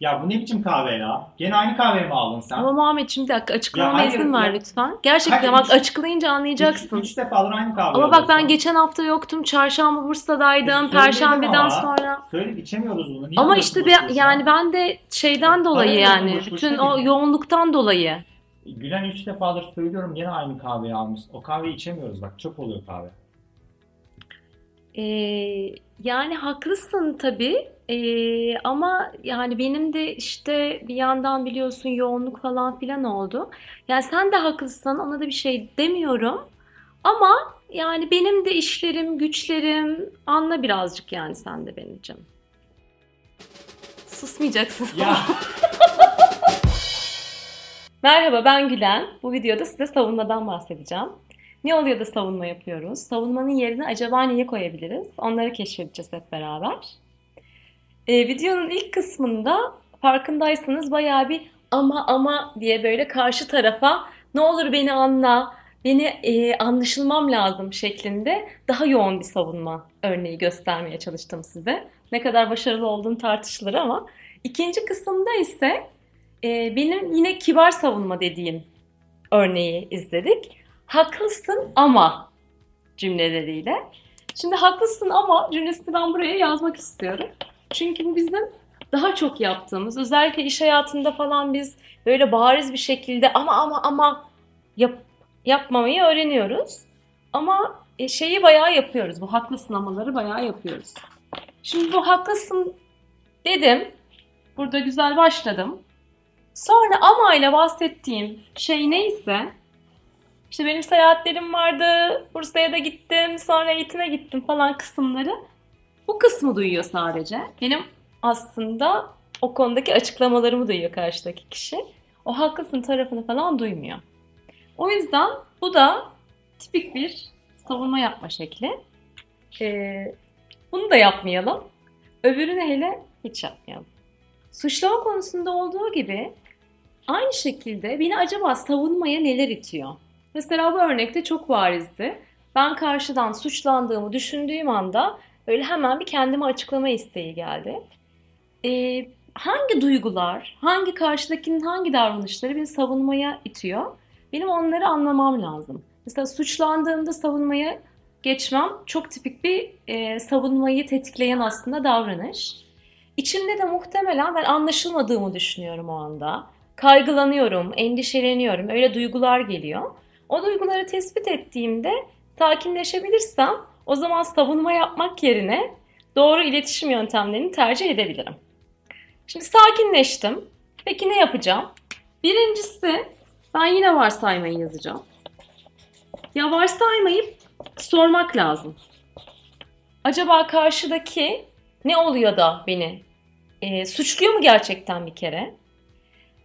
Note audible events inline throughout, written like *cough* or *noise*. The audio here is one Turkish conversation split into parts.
Ya bu ne biçim kahve ya? Gene aynı kahveyi mi aldın sen? Ama Muhammedciğim bir dakika açıklamama hayır, izin ver ya- lütfen. Gerçekten Hayır, bak üç- açıklayınca anlayacaksın. Üç, üç defadır aynı kahve Ama bak ben geçen hafta yoktum. Çarşamba Bursa'daydım. E, Perşembeden ama. sonra. Söyledik içemiyoruz bunu. Niye Ama işte boş boşuna? yani ben de şeyden dolayı Para yani. boş Bütün boşuna o değil. yoğunluktan dolayı. Gülen 3 defadır söylüyorum gene aynı kahveyi almış. O kahveyi içemiyoruz bak çok oluyor kahve. Ee, yani haklısın tabii. Ee, ama yani benim de işte bir yandan biliyorsun yoğunluk falan filan oldu. Yani sen de haklısın. Ona da bir şey demiyorum. Ama yani benim de işlerim, güçlerim anla birazcık yani sen de benim canım. Susmayacaksın. Ya *laughs* Merhaba ben Gülen. Bu videoda size savunmadan bahsedeceğim. Ne oluyor da savunma yapıyoruz? Savunmanın yerine acaba niye koyabiliriz? Onları keşfedeceğiz hep beraber. Ee, videonun ilk kısmında farkındaysanız bayağı bir ama ama diye böyle karşı tarafa ne olur beni anla, beni e, anlaşılmam lazım şeklinde daha yoğun bir savunma örneği göstermeye çalıştım size. Ne kadar başarılı olduğum tartışılır ama ikinci kısımda ise e, benim yine kibar savunma dediğim örneği izledik. Haklısın ama cümleleriyle. Şimdi haklısın ama cümlesini ben buraya yazmak istiyorum. Çünkü bu bizim daha çok yaptığımız, özellikle iş hayatında falan biz böyle bariz bir şekilde ama ama ama yap, yapmamayı öğreniyoruz. Ama e, şeyi bayağı yapıyoruz. Bu haklısın amaları bayağı yapıyoruz. Şimdi bu haklısın dedim. Burada güzel başladım. Sonra ama ile bahsettiğim şey neyse işte benim seyahatlerim vardı, Bursa'ya da gittim, sonra eğitime gittim falan kısımları bu kısmı duyuyor sadece. Benim aslında o konudaki açıklamalarımı duyuyor karşıdaki kişi. O haklısın tarafını falan duymuyor. O yüzden bu da tipik bir savunma yapma şekli. Ee, bunu da yapmayalım. Öbürünü hele hiç yapmayalım. Suçlama konusunda olduğu gibi aynı şekilde beni acaba savunmaya neler itiyor? Mesela bu örnekte çok barizdi. Ben karşıdan suçlandığımı düşündüğüm anda böyle hemen bir kendime açıklama isteği geldi. Ee, hangi duygular, hangi karşıdakinin hangi davranışları beni savunmaya itiyor? Benim onları anlamam lazım. Mesela suçlandığımda savunmaya geçmem çok tipik bir e, savunmayı tetikleyen aslında davranış. İçimde de muhtemelen ben anlaşılmadığımı düşünüyorum o anda. Kaygılanıyorum, endişeleniyorum, öyle duygular geliyor. O duyguları tespit ettiğimde sakinleşebilirsem o zaman savunma yapmak yerine doğru iletişim yöntemlerini tercih edebilirim. Şimdi sakinleştim. Peki ne yapacağım? Birincisi ben yine varsaymayı yazacağım. Ya varsaymayıp sormak lazım. Acaba karşıdaki ne oluyor da beni e, suçluyor mu gerçekten bir kere?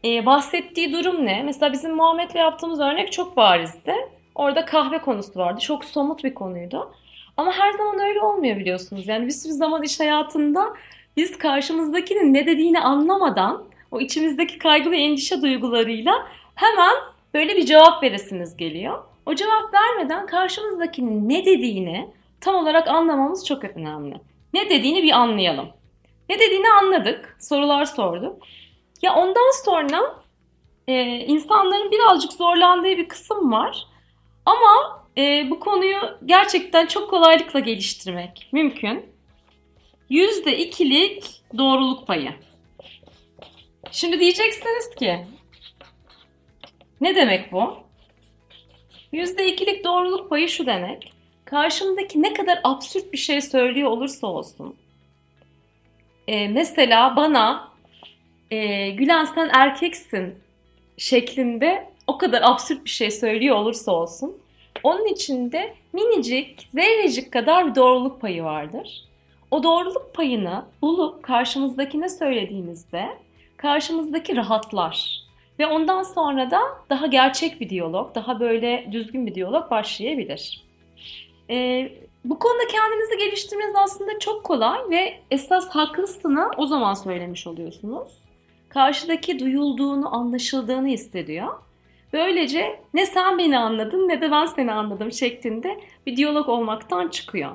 E, bahsettiği durum ne? Mesela bizim Muhammed'le yaptığımız örnek çok barizdi. Orada kahve konusu vardı. Çok somut bir konuydu. Ama her zaman öyle olmuyor biliyorsunuz. Yani bir sürü zaman iş hayatında biz karşımızdakinin ne dediğini anlamadan o içimizdeki kaygı ve endişe duygularıyla hemen böyle bir cevap veresimiz geliyor. O cevap vermeden karşımızdakinin ne dediğini tam olarak anlamamız çok önemli. Ne dediğini bir anlayalım. Ne dediğini anladık. Sorular sorduk. Ya ondan sonra e, insanların birazcık zorlandığı bir kısım var. Ama e, bu konuyu gerçekten çok kolaylıkla geliştirmek mümkün. Yüzde ikilik doğruluk payı. Şimdi diyeceksiniz ki ne demek bu? Yüzde ikilik doğruluk payı şu demek. Karşımdaki ne kadar absürt bir şey söylüyor olursa olsun. E, mesela bana e, Gülen sen erkeksin şeklinde o kadar absürt bir şey söylüyor olursa olsun. Onun içinde minicik, zerrecik kadar bir doğruluk payı vardır. O doğruluk payını bulup karşımızdakine söylediğimizde karşımızdaki rahatlar. Ve ondan sonra da daha gerçek bir diyalog, daha böyle düzgün bir diyalog başlayabilir. Ee, bu konuda kendinizi geliştirmeniz aslında çok kolay ve esas haklısını o zaman söylemiş oluyorsunuz. Karşıdaki duyulduğunu, anlaşıldığını hissediyor. Böylece ne sen beni anladın ne de ben seni anladım şeklinde bir diyalog olmaktan çıkıyor.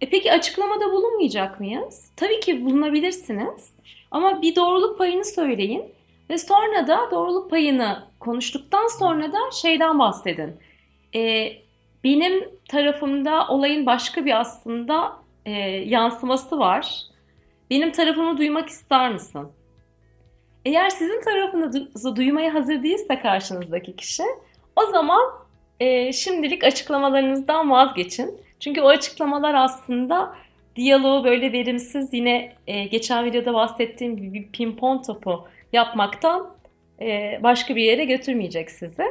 E peki açıklamada bulunmayacak mıyız? Tabii ki bulunabilirsiniz. Ama bir doğruluk payını söyleyin ve sonra da doğruluk payını konuştuktan sonra da şeyden bahsedin. E, benim tarafımda olayın başka bir aslında e, yansıması var. Benim tarafımı duymak ister misin? Eğer sizin tarafınızı duymaya hazır değilse karşınızdaki kişi, o zaman e, şimdilik açıklamalarınızdan vazgeçin. Çünkü o açıklamalar aslında diyaloğu böyle verimsiz yine e, geçen videoda bahsettiğim gibi bir pimpon topu yapmaktan e, başka bir yere götürmeyecek sizi.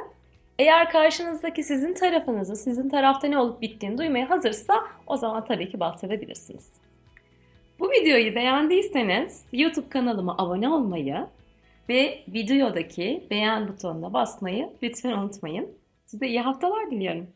Eğer karşınızdaki sizin tarafınızı, sizin tarafta ne olup bittiğini duymaya hazırsa o zaman tabii ki bahsedebilirsiniz. Bu videoyu beğendiyseniz YouTube kanalıma abone olmayı ve videodaki beğen butonuna basmayı lütfen unutmayın. Size iyi haftalar diliyorum.